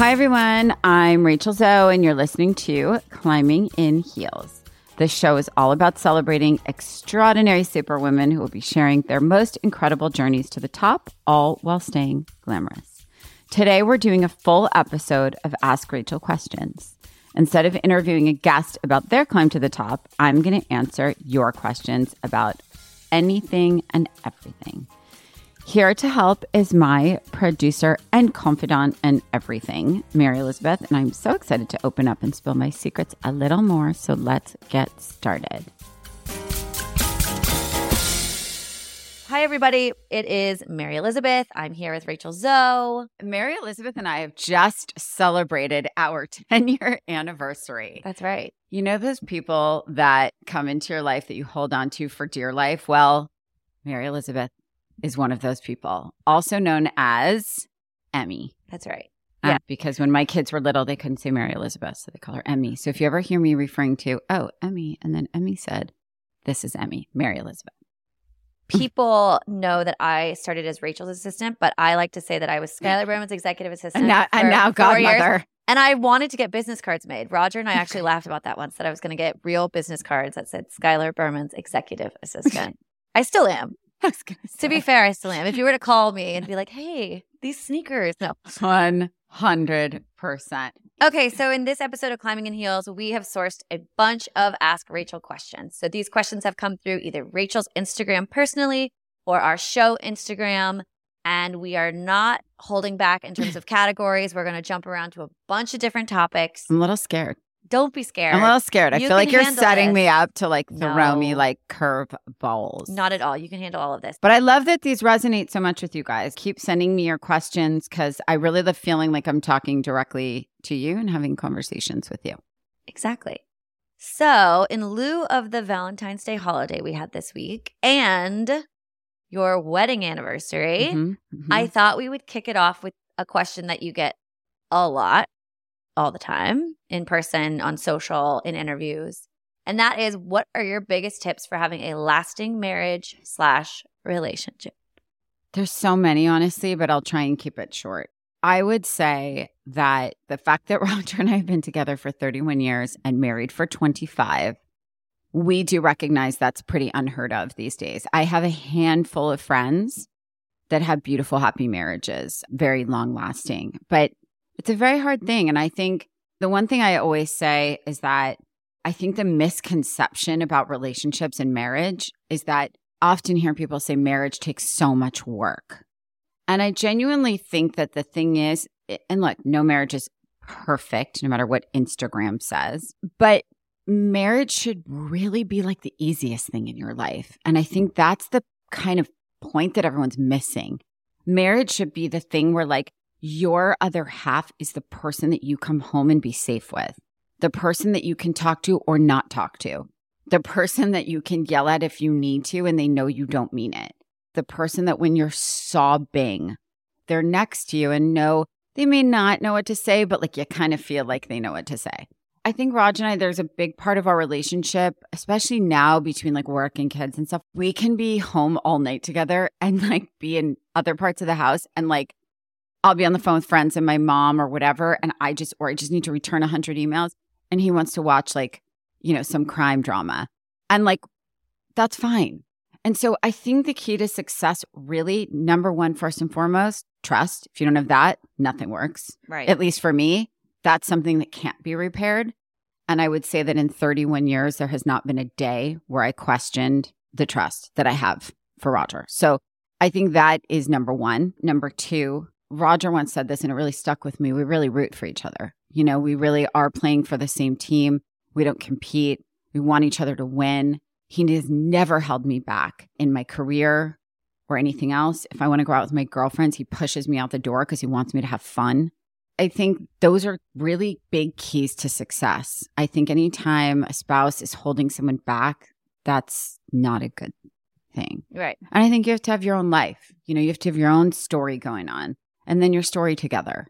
Hi, everyone. I'm Rachel Zoe, and you're listening to Climbing in Heels. This show is all about celebrating extraordinary superwomen who will be sharing their most incredible journeys to the top, all while staying glamorous. Today, we're doing a full episode of Ask Rachel Questions. Instead of interviewing a guest about their climb to the top, I'm going to answer your questions about anything and everything. Here to help is my producer and confidant and everything, Mary Elizabeth, and I'm so excited to open up and spill my secrets a little more. So let's get started. Hi, everybody. It is Mary Elizabeth. I'm here with Rachel Zoe. Mary Elizabeth and I have just celebrated our 10 year anniversary. That's right. You know, those people that come into your life that you hold on to for dear life? Well, Mary Elizabeth is one of those people, also known as Emmy. That's right. Uh, Yeah. because when my kids were little, they couldn't say Mary Elizabeth, so they call her Emmy. So if you ever hear me referring to, oh, Emmy, and then Emmy said, this is Emmy, Mary Elizabeth. People know that I started as Rachel's assistant, but I like to say that I was Skylar Berman's executive assistant. And now, and now four years. godmother. And I wanted to get business cards made. Rodger and I actually laughed about that once that I was going to get real business cards that said Skylar Berman's executive assistant. I still am. I was gonna To be fair, I still am. If you were to call me and be like, hey, these sneakers. No. 100%. Okay, so in this episode of Climbing in Heels, we have sourced a bunch of Ask Rachel questions. So these questions have come through either Rachel's Instagram personally or our show Instagram. And we are not holding back in terms of categories. We're going to jump around to a bunch of different topics. I'm a little scared. Don't be scared. I'm a little scared. I You feel like you're setting this. me up to like throw me like curve balls. Not at all. You can handle all of this. But I love that these resonate so much with you guys. Keep sending me your questions because I really love feeling like I'm talking directly to you and having conversations with you. Exactly. So, in lieu of the Valentine's Day holiday we had this week and your wedding anniversary, Mhm, mhm. I thought we would kick it off with a question that you get a lot all the time in person, on social, in interviews. And that is what are your biggest tips for having a lasting marriage slash relationship? There's so many, honestly, but I'll try and keep it short. I would say that the fact that Rodger and I have been together for 31 years and married for 25, we do recognize that's pretty unheard of these days. I have a handful of friends that have beautiful, happy marriages, very long lasting, but it's a very hard mm-hmm. thing. And I think the one thing I always say is that I think the misconception about relationships and marriage is that often hear people say marriage takes so much work. And I genuinely think that the thing is, and look, no marriage is perfect, no matter what Instagram says, but marriage should really be like the easiest thing in your life. And I think that's the kind of point that everyone's missing. Marriage should be the thing where like your other half is the person that you come home and be safe with, the person that you can talk to or not talk to, the person that you can yell at if you need to and they know you don't mean it, the person that when you're sobbing, they're next to you and know they may not know what to say, but like you kind of feel like they know what to say. I think Raj and I, there's a big part of our relationship, especially now between like work and kids and stuff. We can be home all night together and like be in other parts of the house and like I'll be on the phone with friends and my mom or whatever. And I just, or I just need to return a hundred emails and he wants to watch like, you know, some crime drama. And like, that's fine. And so I think the key to success really, number one, first and foremost, trust. If you don't have that, nothing works. Right. At least for me, that's something that can't be repaired. And I would say that in 31 years, there has not been a day where I questioned the trust that I have for Rodger. So I think that is number one. Number two, Rodger once said this and it really stuck with me. We really root for each other. You know, we really are playing for the same team. We don't compete. We want each other to win. He has never held me back in my career or anything else. If I want to go out with my girlfriends, he pushes me out the door because he wants me to have fun. I think those are really big keys to success. I think anytime a spouse is holding someone back, that's not a good thing. right. And I think you have to have your own life. You know, you have to have your own story going on and then your story together.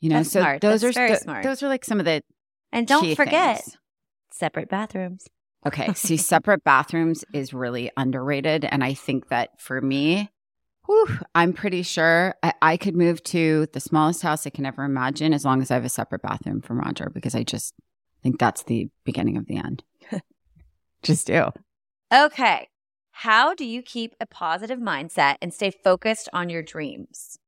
You know, That's so smart. those That's are th- those are like some of the And don't forget things. separate bathrooms. Okay. See, separate bathrooms is really underrated. And I think that for me, Whew, I'm pretty sure I, I could move to the smallest house I can ever imagine as long as I have a separate bathroom from Rodger because I just think that's the beginning of the end. just do. Okay. How do you keep a positive mindset and stay focused on your dreams?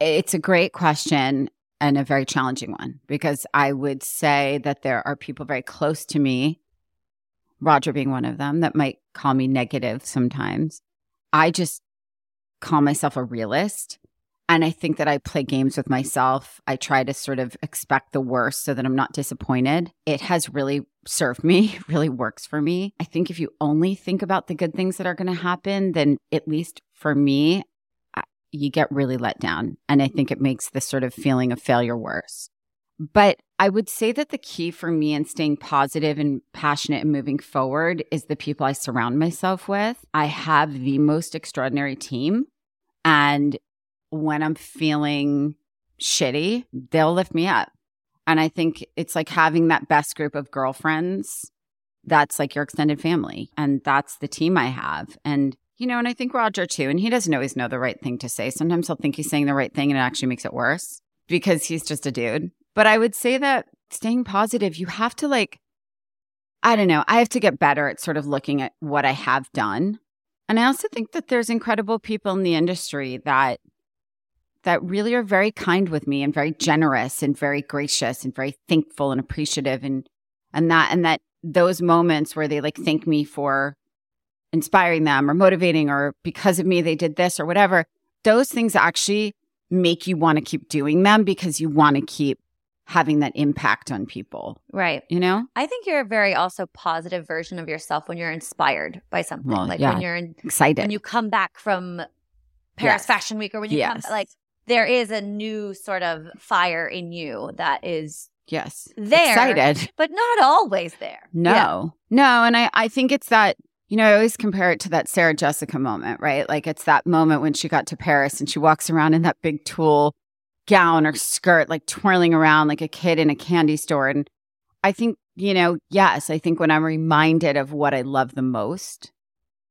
It's a great question and a very challenging one because I would say that there are people very close to me, Rodger being one of them, that might call me negative sometimes. I just call myself a realist. And I think that I play games with myself. I try to sort of expect the worst so that I'm not disappointed. It has really served me, really works for me. I think if you only think about the good things that are going to happen, then at least for me, you get really let down. And I think it makes this sort of feeling of failure worse. But I would say that the key for me in staying positive and passionate and moving forward is the people I surround myself with. I have the most extraordinary team. And when I'm feeling shitty, they'll lift me up. And I think it's like having that best group of girlfriends that's like your extended family. And that's the team I have. And, you know, and I think Rodger too. And he doesn't always know the right thing to say. Sometimes he'll think he's saying the right thing and it actually makes it worse because he's just a dude. But I would say that staying positive, you have to like, I don't know, I have to get better at sort of looking at what I have done. And I also think that there's incredible people in the industry that that really are very kind with me and very generous and very gracious and very thankful and appreciative and and that and that those moments where they like thank me for inspiring them or motivating or because of me they did this or whatever those things actually make you want to keep doing them because you want to keep having that impact on people right you know i think you're a very also positive version of yourself when you're inspired by something Well, like yeah. when you're in, excited when you come back from paris Yes. fashion week or when you Yes. come like there is a new sort of fire in you that is yes there excited but not always there No, Yeah. no. And I, I think it's that, you know, I always compare it to that Sarah Jessica moment, right? Like it's that moment when she got to Paris and she walks around in that big tulle gown or skirt, like twirling around like a kid in a candy store. And I think, you know, yes, I think when I'm reminded of what I love the most,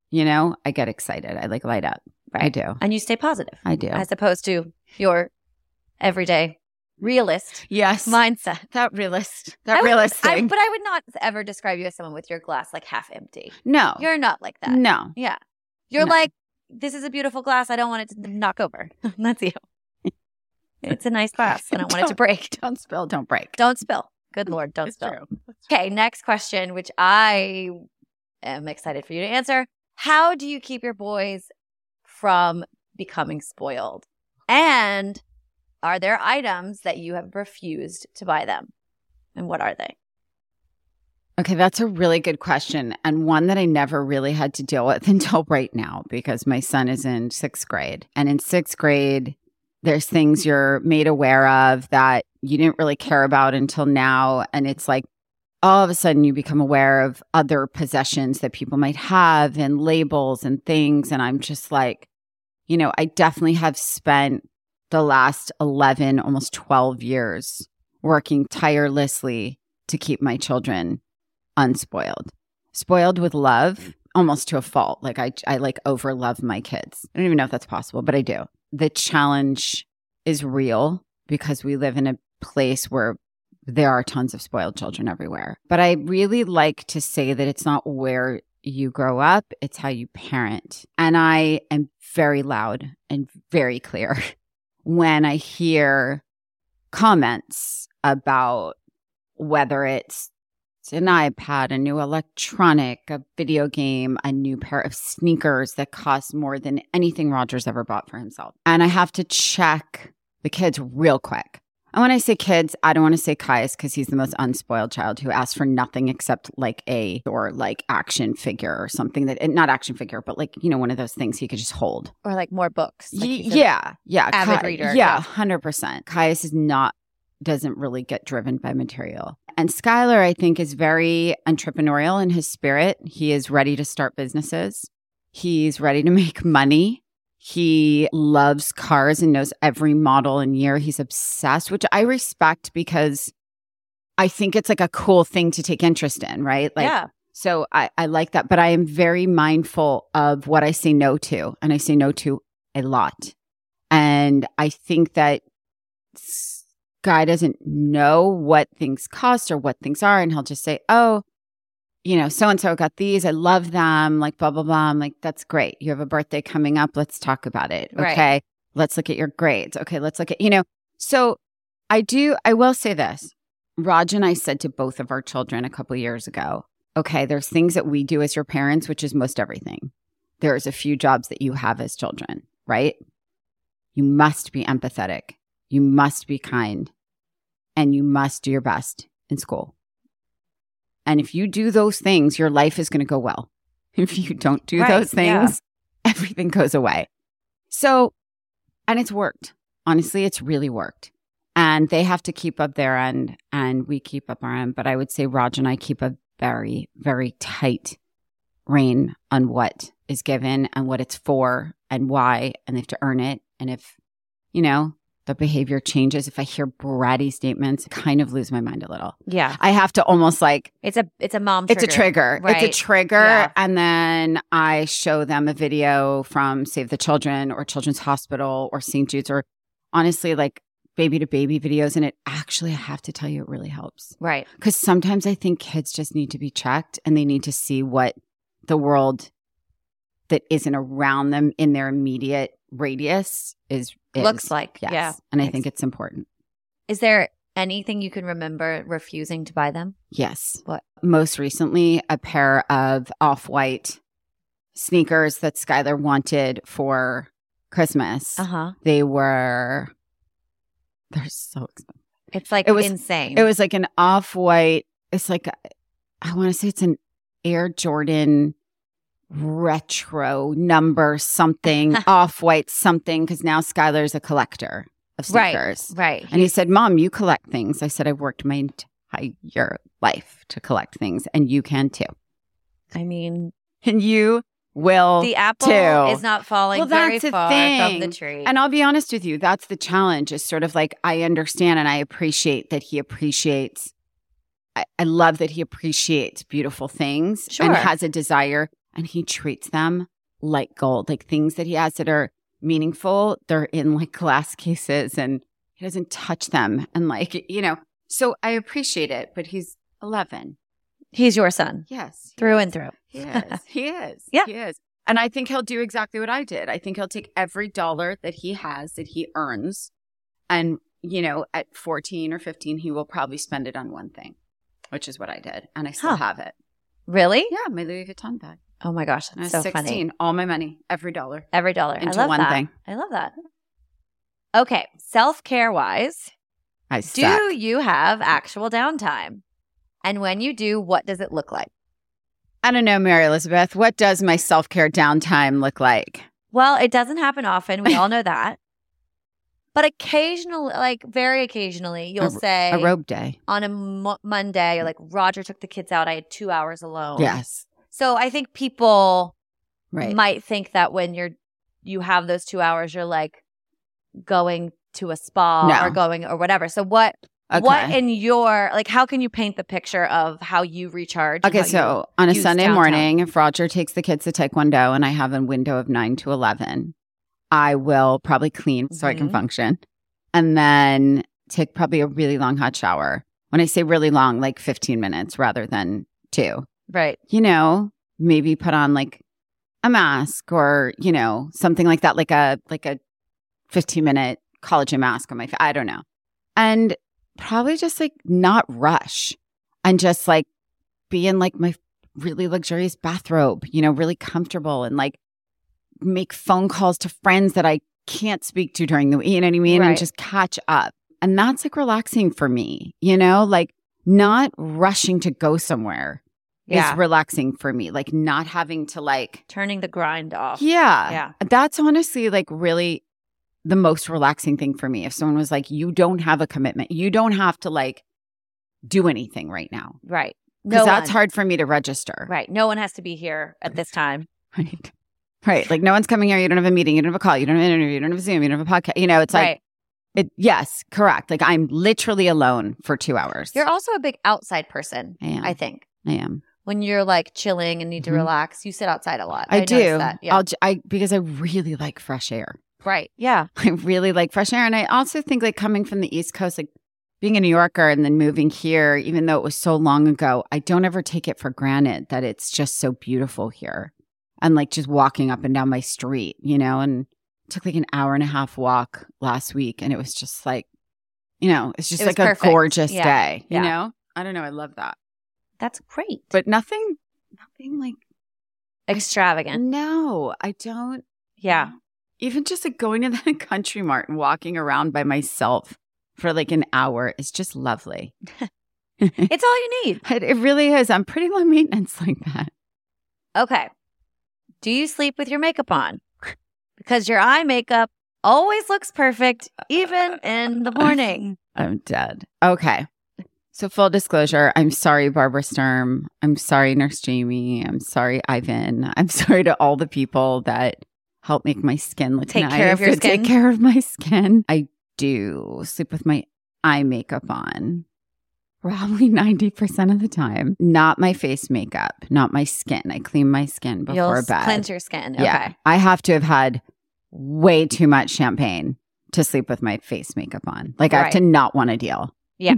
you know, I get excited. I like light up. I do. and you stay positive I do. as opposed to your everyday realist yes. mindset that realist, I that would- realist I- thing. but I would not ever describe you as someone with your glass like half empty. no, You're not like that. no. Yeah. You're No. like, this is a beautiful glass. I don't want it to knock over. That's you. It's a nice glass. I don't want it to break. Don't spill, don't break. Don't spill. Good Lord, don't It's spill. true. Okay, next question, which I am excited for you to answer. How do you keep your boys from becoming spoiled? And are there items that you have refused to buy them? And what are they? Okay, that's a really good question. And one that I never really had to deal with until right now because my son is in sixth grade. And in sixth grade, there's things you're made aware of that you didn't really care about until now. And it's like all of a sudden you become aware of other possessions that people might have and labels and things. And I'm just like, you know, I definitely have spent the last 11, almost 12 years working tirelessly to keep my children unspoiled, spoiled with love, almost to a fault. Like I, I like over love my kids. I don't even know if that's possible, but I do. The challenge is real because we live in a place where there are tons of spoiled children everywhere. But I really like to say that it's not where you grow up, it's how you parent. And I am very loud and very clear when I hear comments about whether it's an iPad, a new electronic, a video game, a new pair of sneakers that cost more than anything Rodger's ever bought for himself. And I have to check the kids real quick. And when I say kids, I don't want to say Kaius because he's the most unspoiled child who asks for nothing except like a or like action figure or something that not action figure, but like, you know, one of those things he could just hold. Or like more books. Like a- yeah, yeah, avid reader, Yeah, yeah. hundred percent. Kaius is not doesn't really get driven by material, and Skylar I think is very entrepreneurial in his spirit. He is ready to start businesses. He's ready to make money. He loves cars and knows every model and year. He's obsessed, which I respect because I think it's like a cool thing to take interest in, right? Like yeah. so I, I like that, but I am very mindful of what I say no to, and I say no to a lot. And I think that guy doesn't know what things cost or what things are. And he'll just say, oh, you know, so and so got these. I love them. Like, blah, blah, blah. I'm like, that's great. You have a birthday coming up. Let's talk about it. Right. Okay. Let's look at your grades. Okay. Let's look at, you know, so I do, I will say this. Raj and I said to both of our children a couple years ago, okay, there's things that we do as your parents, which is most everything. There's a few jobs that you have as children, right? You must be empathetic. You must be kind and you must do your best in school. And if you do those things, your life is going to go well. If you don't do Right, those yeah. things, everything goes away. So, and it's worked. Honestly, it's really worked. And they have to keep up their end and we keep up our end. But I would say Raj and I keep a very, very tight rein on what is given and what it's for and why. And they have to earn it. And if, you know, the behavior changes, if I hear bratty statements, I kind of lose my mind a little. Yeah. I have to almost like It's a it's a mom it's a trigger. Right. It's a trigger. Yeah. And then I show them a video from Save the Children or Children's Hospital or St. Jude's or honestly like baby to baby videos. And it actually, I have to tell you, it really helps. Right. Because sometimes I think kids just need to be checked and they need to see what the world that isn't around them in their immediate radius is. Is. Looks like. Yes. Yeah. And I think it's important. Is there anything you can remember refusing to buy them? Yes. What? Most recently, a pair of off white sneakers that Skylar wanted for Christmas. Uh-huh. They were, they're so expensive. It's like It was- insane. It was like an off white, it's like, I want to say it's an Air Jordan retro number something, off white something, because now Skylar's a collector of sneakers. right. Right. And he said, Mom, you collect things. I said, I've worked my entire life to collect things, and you can too. I mean, And you will. the apple too. is not falling Well, very far from the thing. tree. and I'll be honest with you, that's the challenge is sort of like, I understand and I appreciate that he appreciates. I, I love that he appreciates beautiful things Sure. and has a desire and he treats them like gold, like things that he has that are meaningful. They're in like glass cases and he doesn't touch them. And like, you know, so I appreciate it, but he's 11. He's your son Yes. through and through. He is. He is. Yeah. He is. And I think he'll do exactly what I did. I think he'll take every dollar that he has that he earns and, you know, at 14 or 15, he will probably spend it on one thing, which is what I did. And I still Huh. have it. Really? Yeah, my Louis Vuitton bag. Oh my gosh, When I that's was so 16, funny. all my money, every dollar. Every dollar. I Into love one that. thing. I love that. Okay, self care wise, I do you have actual downtime? And when you do, what does it look like? I don't know, Mary Elizabeth. What does my self care downtime look like? Well, it doesn't happen often. We all know that. But occasionally, like very occasionally, you'll A- say A robe day. on a mo- Monday, like Rodger took the kids out. I had two hours alone. Yes. So I think people Right. might think that when you're you have those two hours, you're like going to a spa No. or going or whatever. So what okay. what in your like how can you paint the picture of how you recharge? Okay, so on a Sunday downtown. morning, if Rodger takes the kids to Taekwondo and I have a window of nine to 11, I will probably clean so I can Mhm. function and then take probably a really long hot shower. When I say really long, like 15 minutes rather than two. Right. You know, maybe put on like a mask or, you know, something like that, like a, like a 15 minute collagen mask on my face. I don't know. And probably just like not rush and just like be in like my really luxurious bathrobe, you know, really comfortable and like make phone calls to friends that I can't speak to during the week, you know what I mean? Right. And just catch up. And that's like relaxing for me, you know, like not rushing to go somewhere Yeah. is relaxing for me. Like not having to like, Turning the grind off. yeah. Yeah. That's honestly like really the most relaxing thing for me. If someone was like, you don't have a commitment, you don't have to like do anything right now. Right. Because No that's one. hard for me to register. Right. No one has to be here at this time. Right. Right. Like no one's coming here. You don't have a meeting. You don't have a call. You don't have an interview. You don't have a Zoom. You don't have a podcast. You know, it's like, right. it, yes, correct. Like I'm literally alone for two hours. You're also a big outside person, I am. I think. I am. When you're like chilling and need to Mhm. relax, you sit outside a lot. I, noticed do. That. Yeah. I'll, I, because I really like fresh air. Right. Yeah. I really like fresh air. And I also think like coming from the East Coast, like being a New Yorker and then moving here, even though it was so long ago, I don't ever take it for granted that it's just so beautiful here. And like just walking up and down my street, you know, and took like an hour and a half walk last week. And it was just like, you know, it's just It like perfect. a gorgeous Yeah. day, you Yeah. know? I don't know. I love that. That's great. But nothing, nothing like, Extravagant. no, I don't. Yeah. Even just like going to the country mart and walking around by myself for like an hour is just lovely. It's all you need. It, it really is. I'm pretty low maintenance like that. Okay. Do you sleep with your makeup on? Because your eye makeup always looks perfect, even in the morning. I'm dead. Okay. So full disclosure, I'm sorry, Barbara Sturm. I'm sorry, Nurse Jamie. I'm sorry, Ivan. I'm sorry to all the people that help make my skin look Take nice care of your skin. Take care of my skin. I do sleep with my eye makeup on. Probably 90% of the time. Not my face makeup, not my skin. I clean my skin before You'll bed. cleanse your skin. Yeah. I have to have had way too much champagne to sleep with my face makeup on. Like I have to not want to deal. Yeah.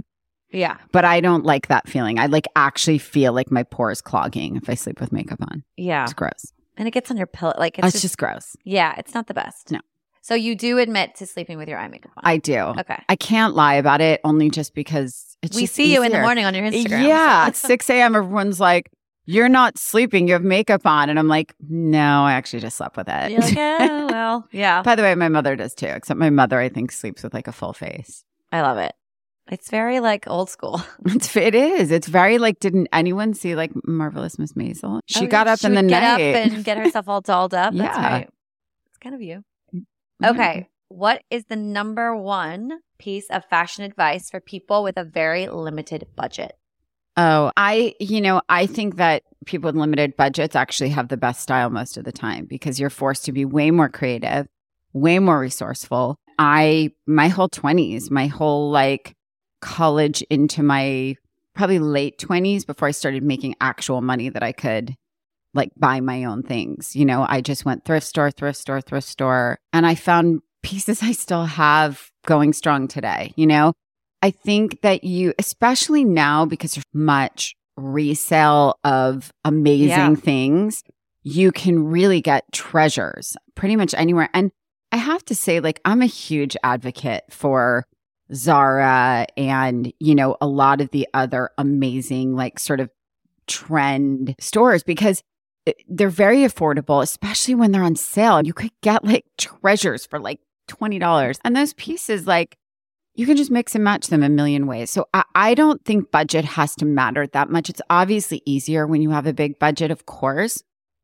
But I don't like that feeling. I like actually feel like my pores clogging if I sleep with makeup on. Yeah. It's gross. And it gets on your pillow. Like It's, oh, it's, just, just, gross. yeah, it's not the best. No. So you do admit to sleeping with your eye makeup on. I do. okay. I can't lie about it only just because it's we just see you in the morning on your Instagram. Yeah. so- At 6 a.m. Everyone's like, you're not sleeping. You have makeup on. And I'm like, no, I actually just slept with it. You're like, oh, well, yeah. By the way, my mother does too, except my mother, I think, sleeps with like a full face. I love it. It's very like old school. It's it is. It's very like. Didn't anyone see like marvelous Miss Maisel? Oh, she Oh, got yeah, up she in the get night. up and get herself all dolled up. That's Yeah. right. It's kind of you. Mm-hmm. Okay. What is the number one piece of fashion advice for people with a very limited budget? Oh, I, you know, I think that people with limited budgets actually have the best style most of the time because you're forced to be way more creative, way more resourceful. I, my whole 20s, my whole like college into my probably late 20s before I started making actual money that I could like buy my own things. You know, I just went thrift store, thrift store, thrift store, and I found pieces I still have going strong today, you know? I think that you, especially now, because there's much resale of amazing Yeah. things, you can really get treasures pretty much anywhere. And I have to say, like, I'm a huge advocate for Zara and, you know, a lot of the other amazing, like, sort of trend stores because eh, they're very affordable, especially when they're on sale. You could get like treasures for like $20. And those pieces, like, you can just mix and match them a million ways. So I, I don't think budget has to matter that much. It's obviously easier when you have a big budget, of course.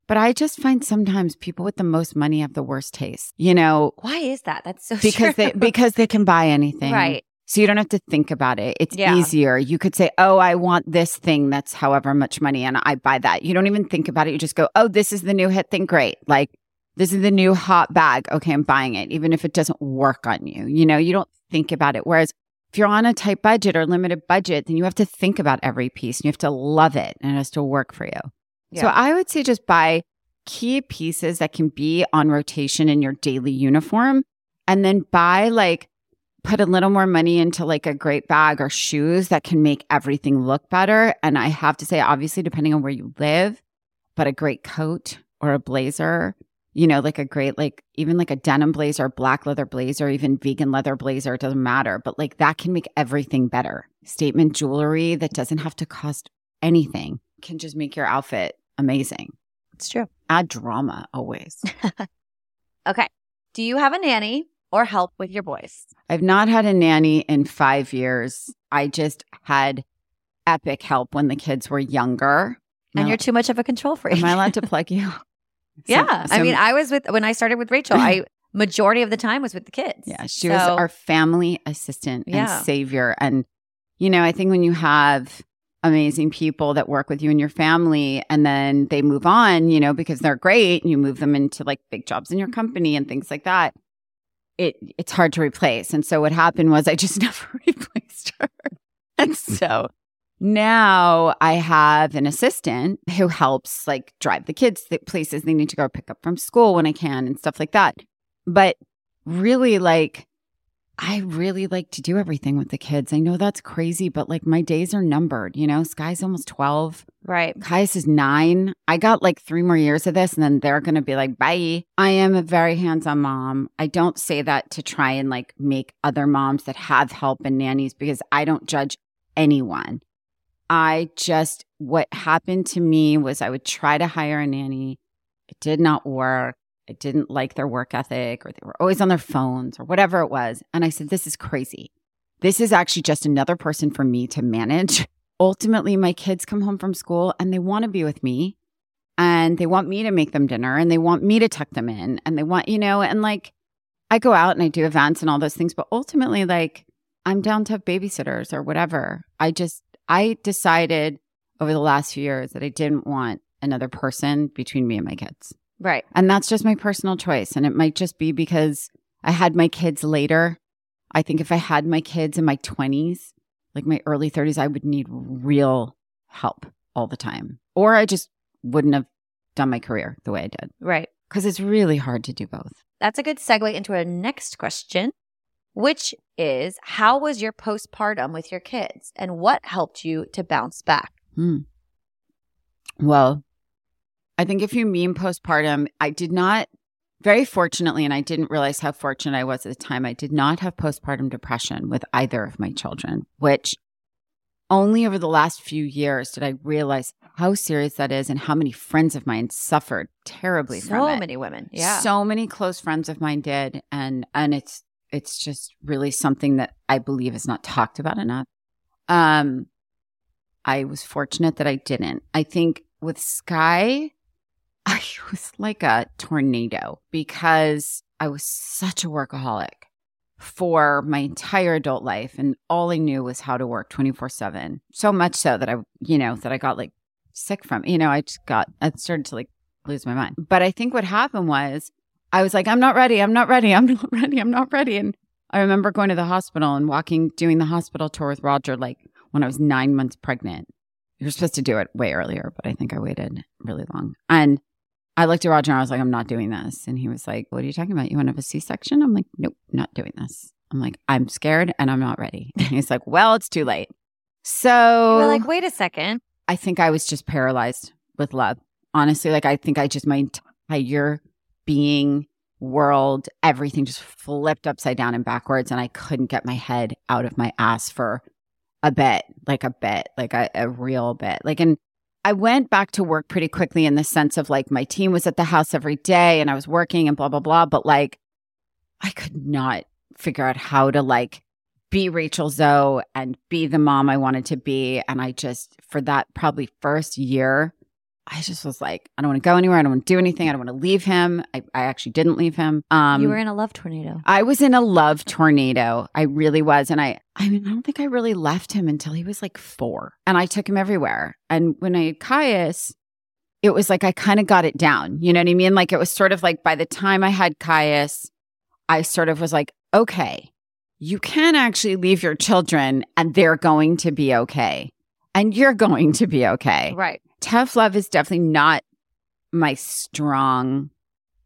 But I just find sometimes people with the most money have the worst taste, you know, Why is that? That's so because true. they because they can buy anything. right. So you don't have to think about it. It's Yeah. easier. You could say, "Oh, I want this thing that's however much money and I buy that." You don't even think about it. You just go, "Oh, this is the new hit thing. Great." Like this is the new hot bag. Okay, I'm buying it even if it doesn't work on you. You know, you don't think about it. Whereas if you're on a tight budget or limited budget, then you have to think about every piece and you have to love it and it has to work for you. So I would say just buy key pieces that can be on rotation in your daily uniform and then buy like put a little more money into like a great bag or shoes that can make everything look better. And I have to say, obviously, depending on where you live, but a great coat or a blazer, you know, like a great, like even like a denim blazer, black leather blazer, even vegan leather blazer, it doesn't matter. But like that can make everything better. Statement jewelry that doesn't have to cost anything can just make your outfit amazing. It's true. Add drama always. Okay. Do you have a nanny or help with your boys? I've not had a nanny in five years. I just had epic help when the kids were younger. And I- you're too much of a control freak. am I allowed to plug you? yeah. So- I mean, I was with when I started with Rachel. I majority of the time was with the kids. Yeah, she was our family assistant Yeah. and savior. And, you know, I think when you have amazing people that work with you and your family and then they move on, you know, because they're great and you move them into like big jobs in your company and things like that, it it's hard to replace. And so what happened was I just never replaced her. And hmm. so now I have an assistant who helps like drive the kids to places they need to go pick up from school when I can and stuff like that. But really like I really like to do everything with the kids. I know that's crazy, but like my days are numbered, you know? Sky's almost 12. Right. Kaius is nine. I got like three more years of this, and then they're going to be like, bye. I am a very hands on mom. I don't say that to try and like make other moms that have help and nannies because I don't judge anyone. I just, what happened to me was I would try to hire a nanny. It did not work. I didn't like their work ethic or they were always on their phones or whatever it was. And I said, this is crazy. This is actually just another person for me to manage. Ultimately, my kids come home from school and they want to be with me and they want me to make them dinner and they want me to tuck them in and they want, you know, and like I go out and I do events and all those things, but ultimately, like I'm down to have babysitters or whatever. I just, I decided over the last few years that I didn't want another person between me and my kids. Right. And that's just my personal choice. And it might just be because I had my kids later. I think if I had my kids in my 20s, like my early 30s, I would need real help all the time. Or I just wouldn't have done my career the way I did Right. because it's really hard to do both. That's a good segue into our next question, which is how was your postpartum with your kids and what helped you to bounce back? Hmm. Well, I think if you mean postpartum, I did not, very fortunately, and I didn't realize how fortunate I was at the time, I did not have postpartum depression with either of my children, which only over the last few years did I realize how serious that is and how many friends of mine suffered terribly from So many women. Yeah. So many close friends of mine did. And and it's it's just really something that I believe is not talked about enough. Um I was fortunate that I didn't. I think with Sky, I was like a tornado because I was such a workaholic for my entire adult life. And all I knew was how to work 24 7. So much so that I, you know, that I got like sick from, you know, I just got, I started to like lose my mind. But I think what happened was I was like, I'm not ready. I'm not ready. I'm not ready. I'm not ready. And I remember going to the hospital and walking, doing the hospital tour with Rodger, like when I was nine months pregnant. You were supposed to do it way earlier, but I think I waited really long. And I looked at Rodger and I was like, I'm not doing this. And he was like, What are you talking about? You want to have a C section? I'm like, Nope, not doing this. I'm like, I'm scared and I'm not ready. And he's like, Well, it's too late. So We're like, wait a second. I think I was just paralyzed with love. Honestly, like I think I just my entire being, world, everything just flipped upside down and backwards, and I couldn't get my head out of my ass for a bit, like a bit, like a, a real bit. Like, and I went back to work pretty quickly in the sense of like my team was at the house every day and I was working and blah blah blah. But like, I could not figure out how to like be Rachel Zoe and be the mom I wanted to be. And I just, for that probably first year, I just was like, I don't want to go anywhere. I don't want to do anything. I don't want to leave him. I, I actually didn't leave him. Um, you were in a love tornado. I was in a love tornado. I really was. And I, I mean, I don't think I really left him until he was like four. And I took him everywhere. And when I had Kaius, it was like I kind of got it down. You know what I mean? Like it was sort of like by the time I had Kaius, I sort of was like, okay, you can actually leave your children and they're going to be okay. And you're going to be okay. Right. Tough love is definitely not my strong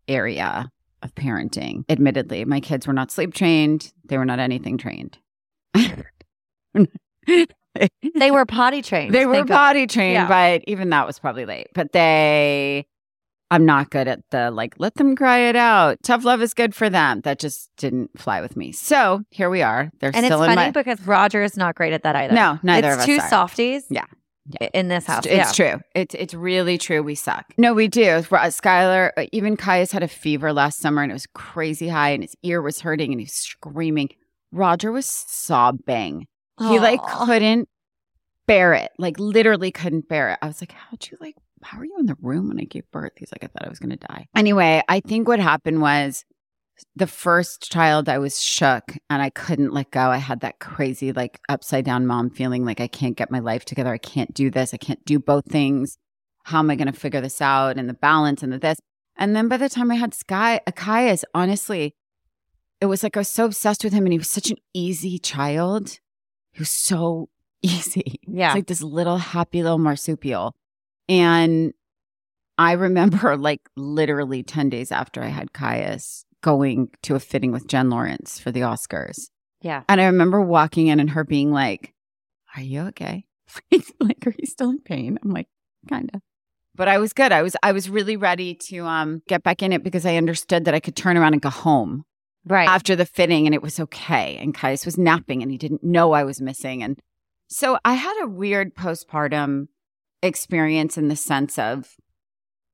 area of parenting. Admittedly, my kids were not sleep trained. They were not anything trained. They were potty trained. They were God. potty trained, Yeah. but even that was probably late. But they, I'm not good at the like, let them cry it out. Tough love is good for them. That just didn't fly with me. So here we are. They're And it's still in funny my. because Rodger is not great at that either. No, neither it's of us two are. softies. Yeah. Yeah. In this house. It's, it's yeah. true. It's it's really true. We suck. No, we do. Uh, Skylar, uh, even Kaius had a fever last summer and it was crazy high and his ear was hurting and he was screaming. Rodger was sobbing. He like couldn't bear it. Like literally couldn't bear it. I was like, how'd you like how are you in the room when I gave birth? He's like, I thought I was gonna die. Anyway, I think what happened was the first child I was shook and I couldn't let go. I had that crazy like upside down mom feeling like I can't get my life together. I can't do this. I can't do both things. How am I going to figure this out and the balance and the this? And then by the time I had Sky Kaius, honestly, it was like I was so obsessed with him and he was such an easy child. He was so easy. Yeah. It's like this little happy little marsupial. And I remember like literally 10 days after I had Kaius, going to a fitting with Jen Lawrence for the Oscars. Yeah. And I remember walking in and her being like, Are you okay? like, are you still in pain? I'm like, kinda. But I was good. I was I was really ready to um get back in it because I understood that I could turn around and go home Right. after the fitting and it was okay. And Kaius was napping and he didn't know I was missing. And so I had a weird postpartum experience in the sense of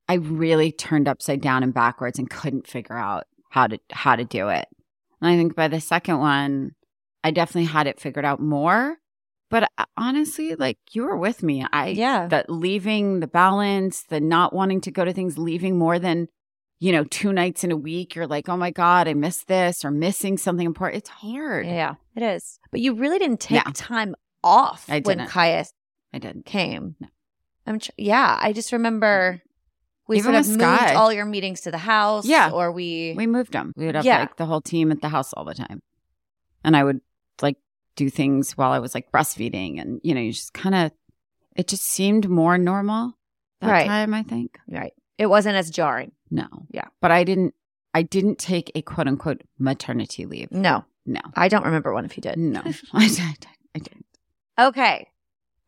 I really turned upside down and backwards and couldn't figure out how to how to do it. And I think by the second one, I definitely had it figured out more. But uh, honestly, like you were with me. I yeah. that leaving the balance, the not wanting to go to things, leaving more than, you know, two nights in a week. You're like, oh my God, I missed this or missing something important. It's hard. Yeah, it is. But you really didn't take Yeah. time off I when didn't. Kaius I didn't. came. No. I'm tr- yeah, I just remember we Even sort of moved Sky. all your meetings to the house. Yeah. Or we, We moved them. We would have Yeah. like the whole team at the house all the time. And I would like do things while I was like breastfeeding and, you know, you just kind of, it just seemed more normal that Right. time, I think. right. It wasn't as jarring. No. Yeah. But I didn't, I didn't take a quote unquote maternity leave. No, No. I don't remember one if you did. No. I did. I didn't. Okay.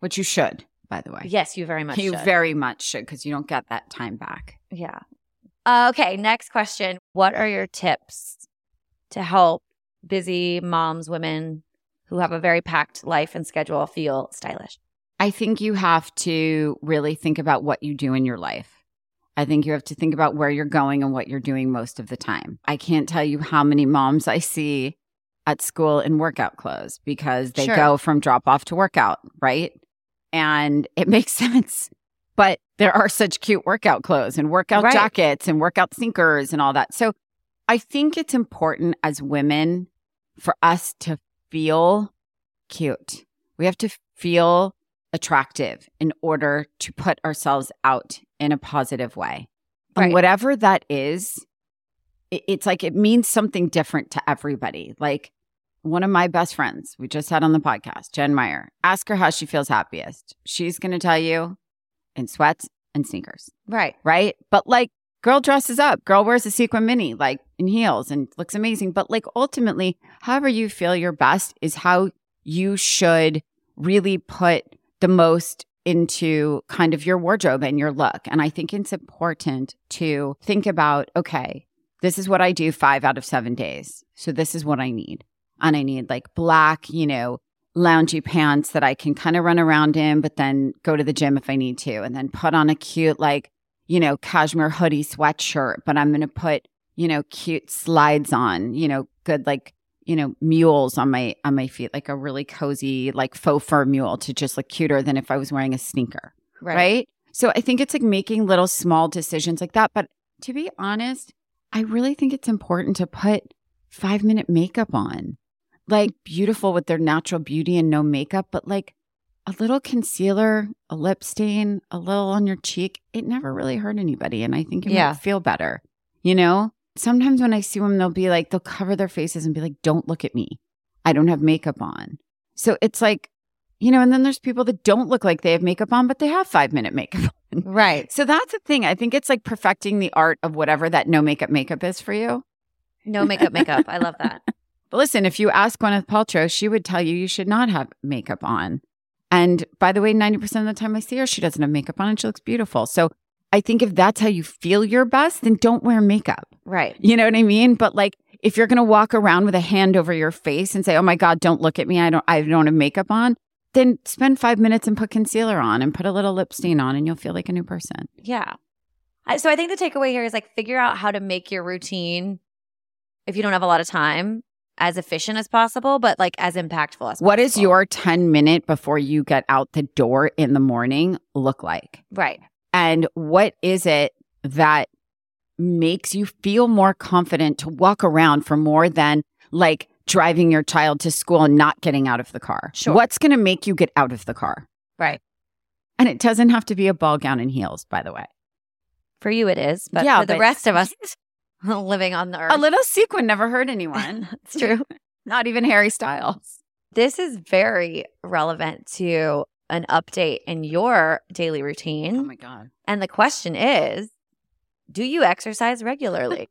Which you should, by the way. Yes, you very much You should. very much should because you don't get that time back. Yeah. Uh, okay. Next question. What are your tips to help busy moms, women who have a very packed life and schedule feel stylish? I think you have to really think about what you do in your life. I think you have to think about where you're going and what you're doing most of the time. I can't tell you how many moms I see at school in workout clothes because they Sure. go from drop off to workout, right? And it makes sense. But there are such cute workout clothes and workout Right. jackets and workout sneakers and all that. So I think it's important as women for us to feel cute. We have to feel attractive in order to put ourselves out in a positive way. Right. And whatever that is, it's like it means something different to everybody. Like one of my best friends, we just had on the podcast, Jen Meyer, ask her how she feels happiest. She's going to tell you in sweats and sneakers, Right. right? But like, girl dresses up, girl wears a sequin mini, like in heels and looks amazing. But like, ultimately, however you feel your best is how you should really put the most into kind of your wardrobe and your look. And I think it's important to think about okay, this is what I do five out of seven days. So this is what I need. And I need like black, you know, loungy pants that I can kind of run around in, but then go to the gym if I need to. And then put on a cute, like, you know, cashmere hoodie sweatshirt. But I'm going to put, you know, cute slides on, you know, good, like, you know, mules on my on my feet, like a really cozy, like faux fur mule to just look cuter than if I was wearing a sneaker right. So I think it's like making little small decisions like that. But to be honest, I really think it's important to put five minute makeup on, like beautiful with their natural beauty and no makeup, but like a little concealer, a lip stain, a little on your cheek. It never really hurt anybody. And I think it Yeah. might feel better, you know? Sometimes when I see them, they'll be like, they'll cover their faces and be like, don't look at me. I don't have makeup on. So it's like, you know, and then there's people that don't look like they have makeup on, but they have five minute makeup on. Right. So that's the thing. I think it's like perfecting the art of whatever that no makeup makeup is for you. No makeup, makeup. I love that. But listen, if you ask Gwyneth Paltrow, she would tell you you should not have makeup on. And by the way, 90% of the time I see her, she doesn't have makeup on and she looks beautiful. So I think if that's how you feel your best, then don't wear makeup. Right. You know what I mean? But like if you're going to walk around with a hand over your face and say, "Oh my god, don't look at me. I don't I don't have makeup on." Then spend 5 minutes and put concealer on and put a little lip stain on and you'll feel like a new person. Yeah. So I think the takeaway here is like figure out how to make your routine, if you don't have a lot of time, as efficient as possible, but like as impactful as What possible. your 10 minute before you get out the door in the morning look like? right? And what is it that makes you feel more confident to walk around for more than like driving your child to school and not getting out of the car? Sure. What's going to make you get out of the car? Right. And it doesn't have to be a ball gown and heels, by the way. For you, it is, but Yeah, for the but- rest of us living on the earth, A little sequin never hurt anyone. it's true. not even Harry Styles. This is very relevant to an update in your daily routine. Oh my God. and the question is do you exercise regularly?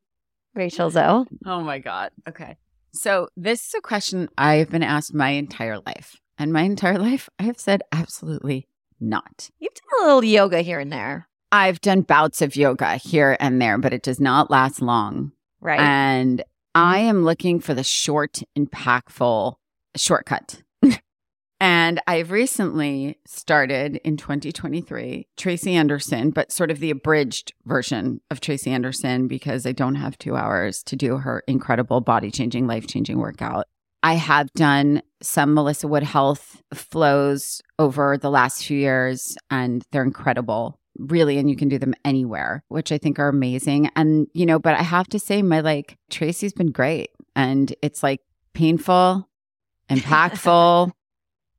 Rachel Zoe. Oh my God. Okay. So, this is a question I've been asked my entire life. And my entire life, I have said absolutely not. You've done a little yoga here and there, I've done bouts of yoga here and there, but it does not last long. right? And mm-hmm. I am looking for the short, impactful shortcut. and I've recently started in 2023 Tracy Anderson, but sort of the abridged version of Tracy Anderson because I don't have two hours to do her incredible body changing, life changing workout. I have done some Melissa Wood Health flows over the last few years, and they're incredible, really. And you can do them anywhere, which I think are amazing. And, you know, but I have to say, my like, Tracy's been great. And it's like painful, impactful,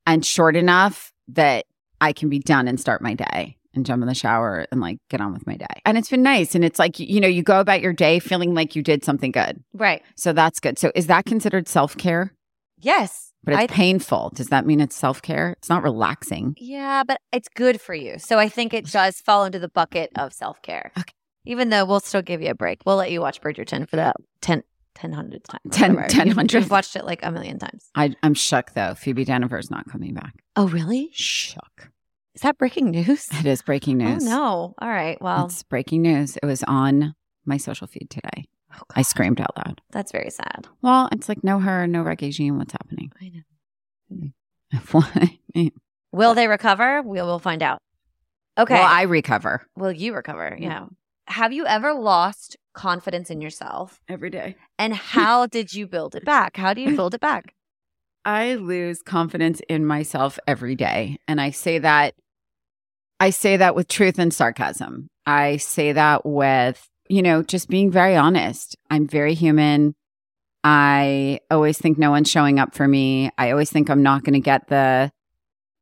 and short enough that I can be done and start my day and jump in the shower and like get on with my day. And it's been nice. And it's like, you know, you go about your day feeling like you did something good. right. So that's good. So is that considered self care? Yes. But it's I- painful. Does that mean it's self care? It's not relaxing. Yeah, but it's good for you. So I think it does fall into the bucket of self care. Okay. Even though we'll still give you a break. We'll let you watch Bridgerton for that 10, 10 hundred times. Ten- whatever. ten You've- hundred. You've watched it like a million times. I, I'm shook though. Phoebe Dynevor's not coming back. Oh, really? Shook. Is that breaking news? It is breaking oh, news. Oh, no. All right. Well, It's breaking news. It was on my social feed today. Oh, I screamed out loud. that's very sad. Well, it's like no her, no regime. What's happening? I know. Will they recover? We will find out. Okay. Well, I recover will you recover? Yeah. Yeah. Have you ever lost confidence in yourself? every day. And how did you build it back? How do you build it back? I lose confidence in myself every day. And I say that I say that with truth and sarcasm. I say that with, you know, just being very honest. I'm very human. I always think no one's showing up for me. I always think I'm not going to get the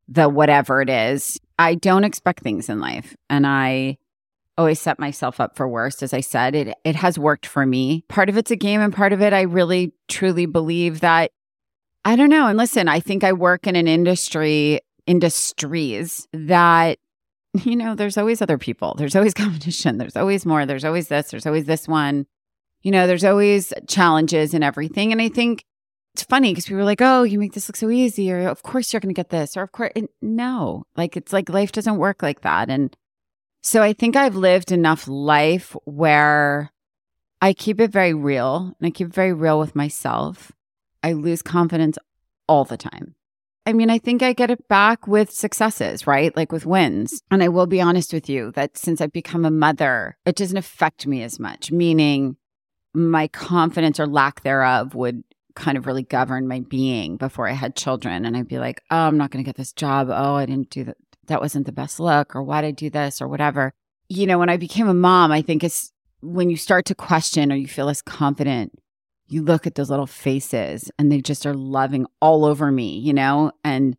the whatever it is. I don't expect things in life and I always set myself up for worst as I said. It it has worked for me. Part of it's a game and part of it I really truly believe that I don't know. And listen, I think I work in an industry, industries that, you know, there's always other people. There's always competition. There's always more. There's always this. There's always this one. You know, there's always challenges and everything. And I think it's funny because people are like, oh, you make this look so easy, or of course you're going to get this, or of course, and no, like it's like life doesn't work like that. And so I think I've lived enough life where I keep it very real and I keep it very real with myself. I lose confidence all the time. I mean, I think I get it back with successes, right? Like with wins. And I will be honest with you that since I've become a mother, it doesn't affect me as much, meaning my confidence or lack thereof would kind of really govern my being before I had children. And I'd be like, oh, I'm not going to get this job. Oh, I didn't do that. That wasn't the best look, or why did I do this, or whatever. You know, when I became a mom, I think it's when you start to question or you feel less confident, you look at those little faces and they just are loving all over me, you know? And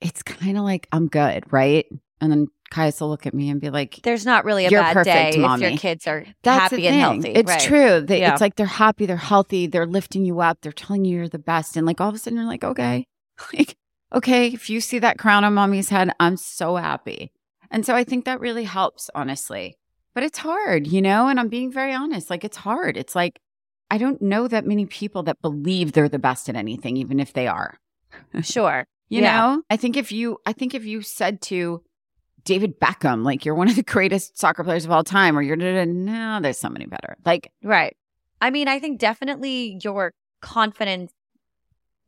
it's kind of like, I'm good, right? And then Kaius will look at me and be like, There's not really a bad perfect, day if your kids are that's happy and healthy. It's right. true. They, Yeah. It's like they're happy, they're healthy, they're lifting you up, they're telling you you're the best. And like all of a sudden you're like, okay, like, okay, if you see that crown on mommy's head, I'm so happy. And so I think that really helps, honestly. But it's hard, you know? And I'm being very honest. Like, it's hard. It's like, I don't know that many people that believe they're the best at anything, even if they are. Sure. You Yeah. know, I think if you, I think if you said to David Beckham, like you're one of the greatest soccer players of all time, or you're no, there's somebody better. Like, Right. I mean, I think definitely your confidence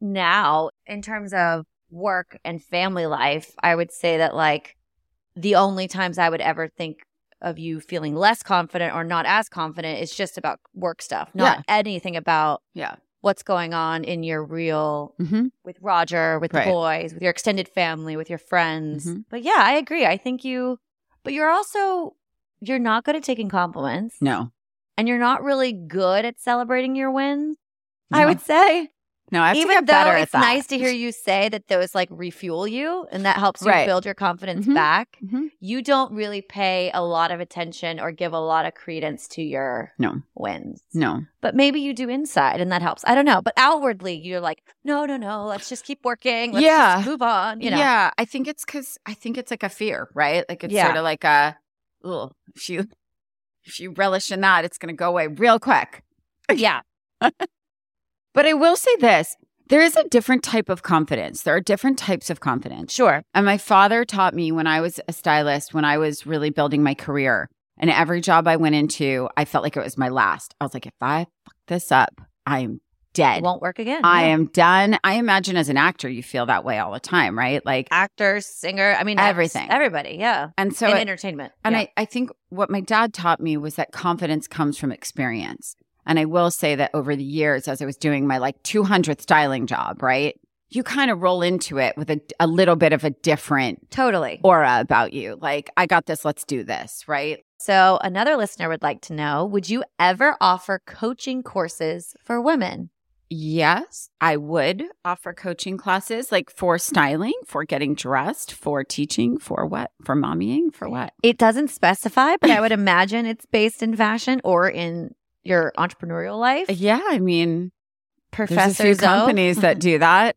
now in terms of work and family life, I would say that like the only times I would ever think of you feeling less confident or not as confident It's just about work stuff, not Yeah. anything about yeah, what's going on in your real hmm with Rodger, with Right. the boys, with your extended family, with your friends. Mhm. But yeah, I agree. I think you, but you're also, you're not good at taking compliments no, and you're not really good at celebrating your wins. I would say, no. I have to even get though better at it's that. nice to hear you say that those like refuel you and that helps you Right. build your confidence Mhm. back, Mhm. you don't really pay a lot of attention or give a lot of credence to your No. wins. No, But maybe you do inside and that helps. I don't know. But outwardly, you're like, no, no, no, let's just keep working. Let's Yeah. just move on. You know? yeah. I think it's because I think it's like a fear, right? Like it's Yeah. sort of like a, oh, if you if you relish in that, it's going to go away real quick. Yeah. But I will say this there is a different type of confidence. There are different types of confidence. Sure. And my father taught me when I was a stylist, when I was really building my career, and every job I went into, I felt like it was my last. I was like, if I fuck this up, I'm dead. It won't work again. I Yeah. am done. I imagine as an actor, you feel that way all the time, right? Like, actor, singer. I mean, Everything. Everybody. Yeah. and so, In it- entertainment. and yeah. I, I think what my dad taught me was that confidence comes from experience. And I will say that over the years, as I was doing my like 200th styling job, right? You kind of roll into it with a, a little bit of a different totally. aura about you. Like, I got this, let's do this, right? So, another listener would like to know Would you ever offer coaching courses for women? Yes, I would offer coaching classes like for styling, for getting dressed, for teaching, for what? For mommying, for what? It doesn't specify, but I would imagine it's based in fashion or in your entrepreneurial life. Yeah, I mean, there's a few Zoe? companies that do that.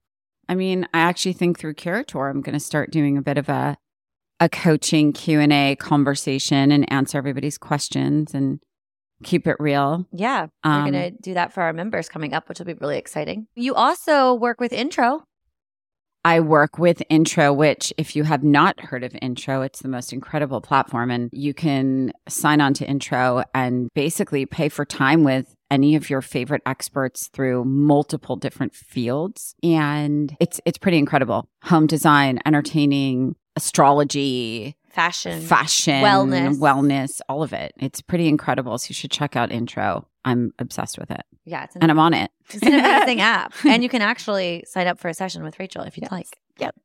I mean, I actually think through Curateur, I'm going to start doing a bit of a a coaching Q and A conversation and answer everybody's questions and keep it real. Yeah, Um, we're going to do that for our members coming up, which will be really exciting. You also work with Intro. I work with Intro, which, if you have not heard of Intro, it's the most incredible platform. And you can sign on to Intro and basically pay for time with any of your favorite experts through multiple different fields. And it's it's pretty incredible. Home design, entertaining, astrology, Fashion, fashion, wellness. wellness, all of it. It's pretty incredible. So you should check out Intro. I'm obsessed with it. Yeah, it's an, And I'm on it. it's an amazing app. And you can actually sign up for a session with Rachel if you'd Yes. like. Yep.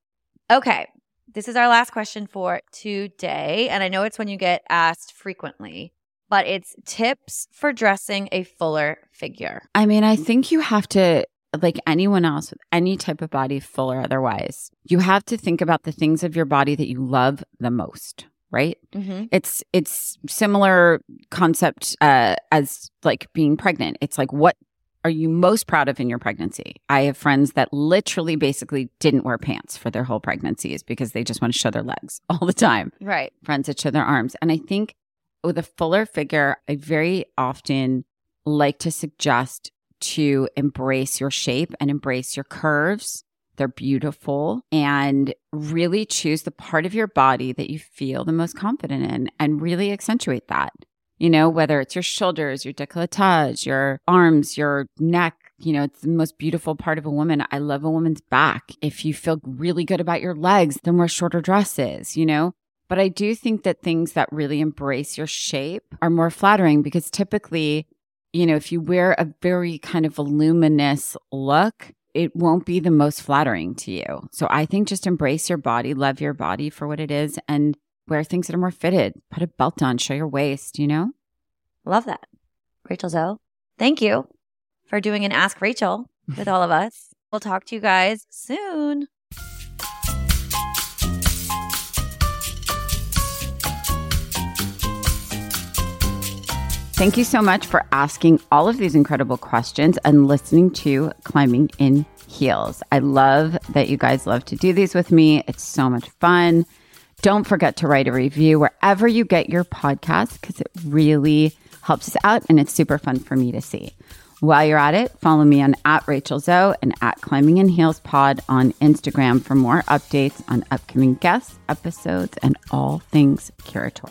Okay. This is our last question for today. And I know it's when you get asked frequently, but it's tips for dressing a fuller figure. I mean, I think you have to, like anyone else with any type of body, full or otherwise, you have to think about the things of your body that you love the most, right? Mm-hmm. It's it's similar concept uh, as like being pregnant. It's like what are you most proud of in your pregnancy? I have friends that literally basically didn't wear pants for their whole pregnancies because they just want to show their legs all the time Right. friends that show their arms. And I think with a fuller figure, I very often like to suggest to embrace your shape and embrace your curves. They're beautiful and really choose the part of your body that you feel the most confident in and really accentuate that. You know, whether it's your shoulders, your décolletage, your arms, your neck, you know, it's the most beautiful part of a woman. I love a woman's back. If you feel really good about your legs, then wear shorter dresses, you know? But I do think that things that really embrace your shape are more flattering because typically, you know, if you wear a very kind of voluminous look, it won't be the most flattering to you. So I think just embrace your body, love your body for what it is, and wear things that are more fitted. Put a belt on, show your waist, you know? Love that. Rachel Zoe, thank you for doing an Ask Rachel with all of us. We'll talk to you guys soon. Thank you so much for asking all of these incredible questions and listening to Climbing in Heels. I love that you guys love to do these with me. It's so much fun. Don't forget to write a review wherever you get your podcast because it really helps us out and it's super fun for me to see. While you're at it, follow me on at Rachel Zoe and at Climbing in Heels Pod on Instagram for more updates on upcoming guests, episodes, and all things Curateur.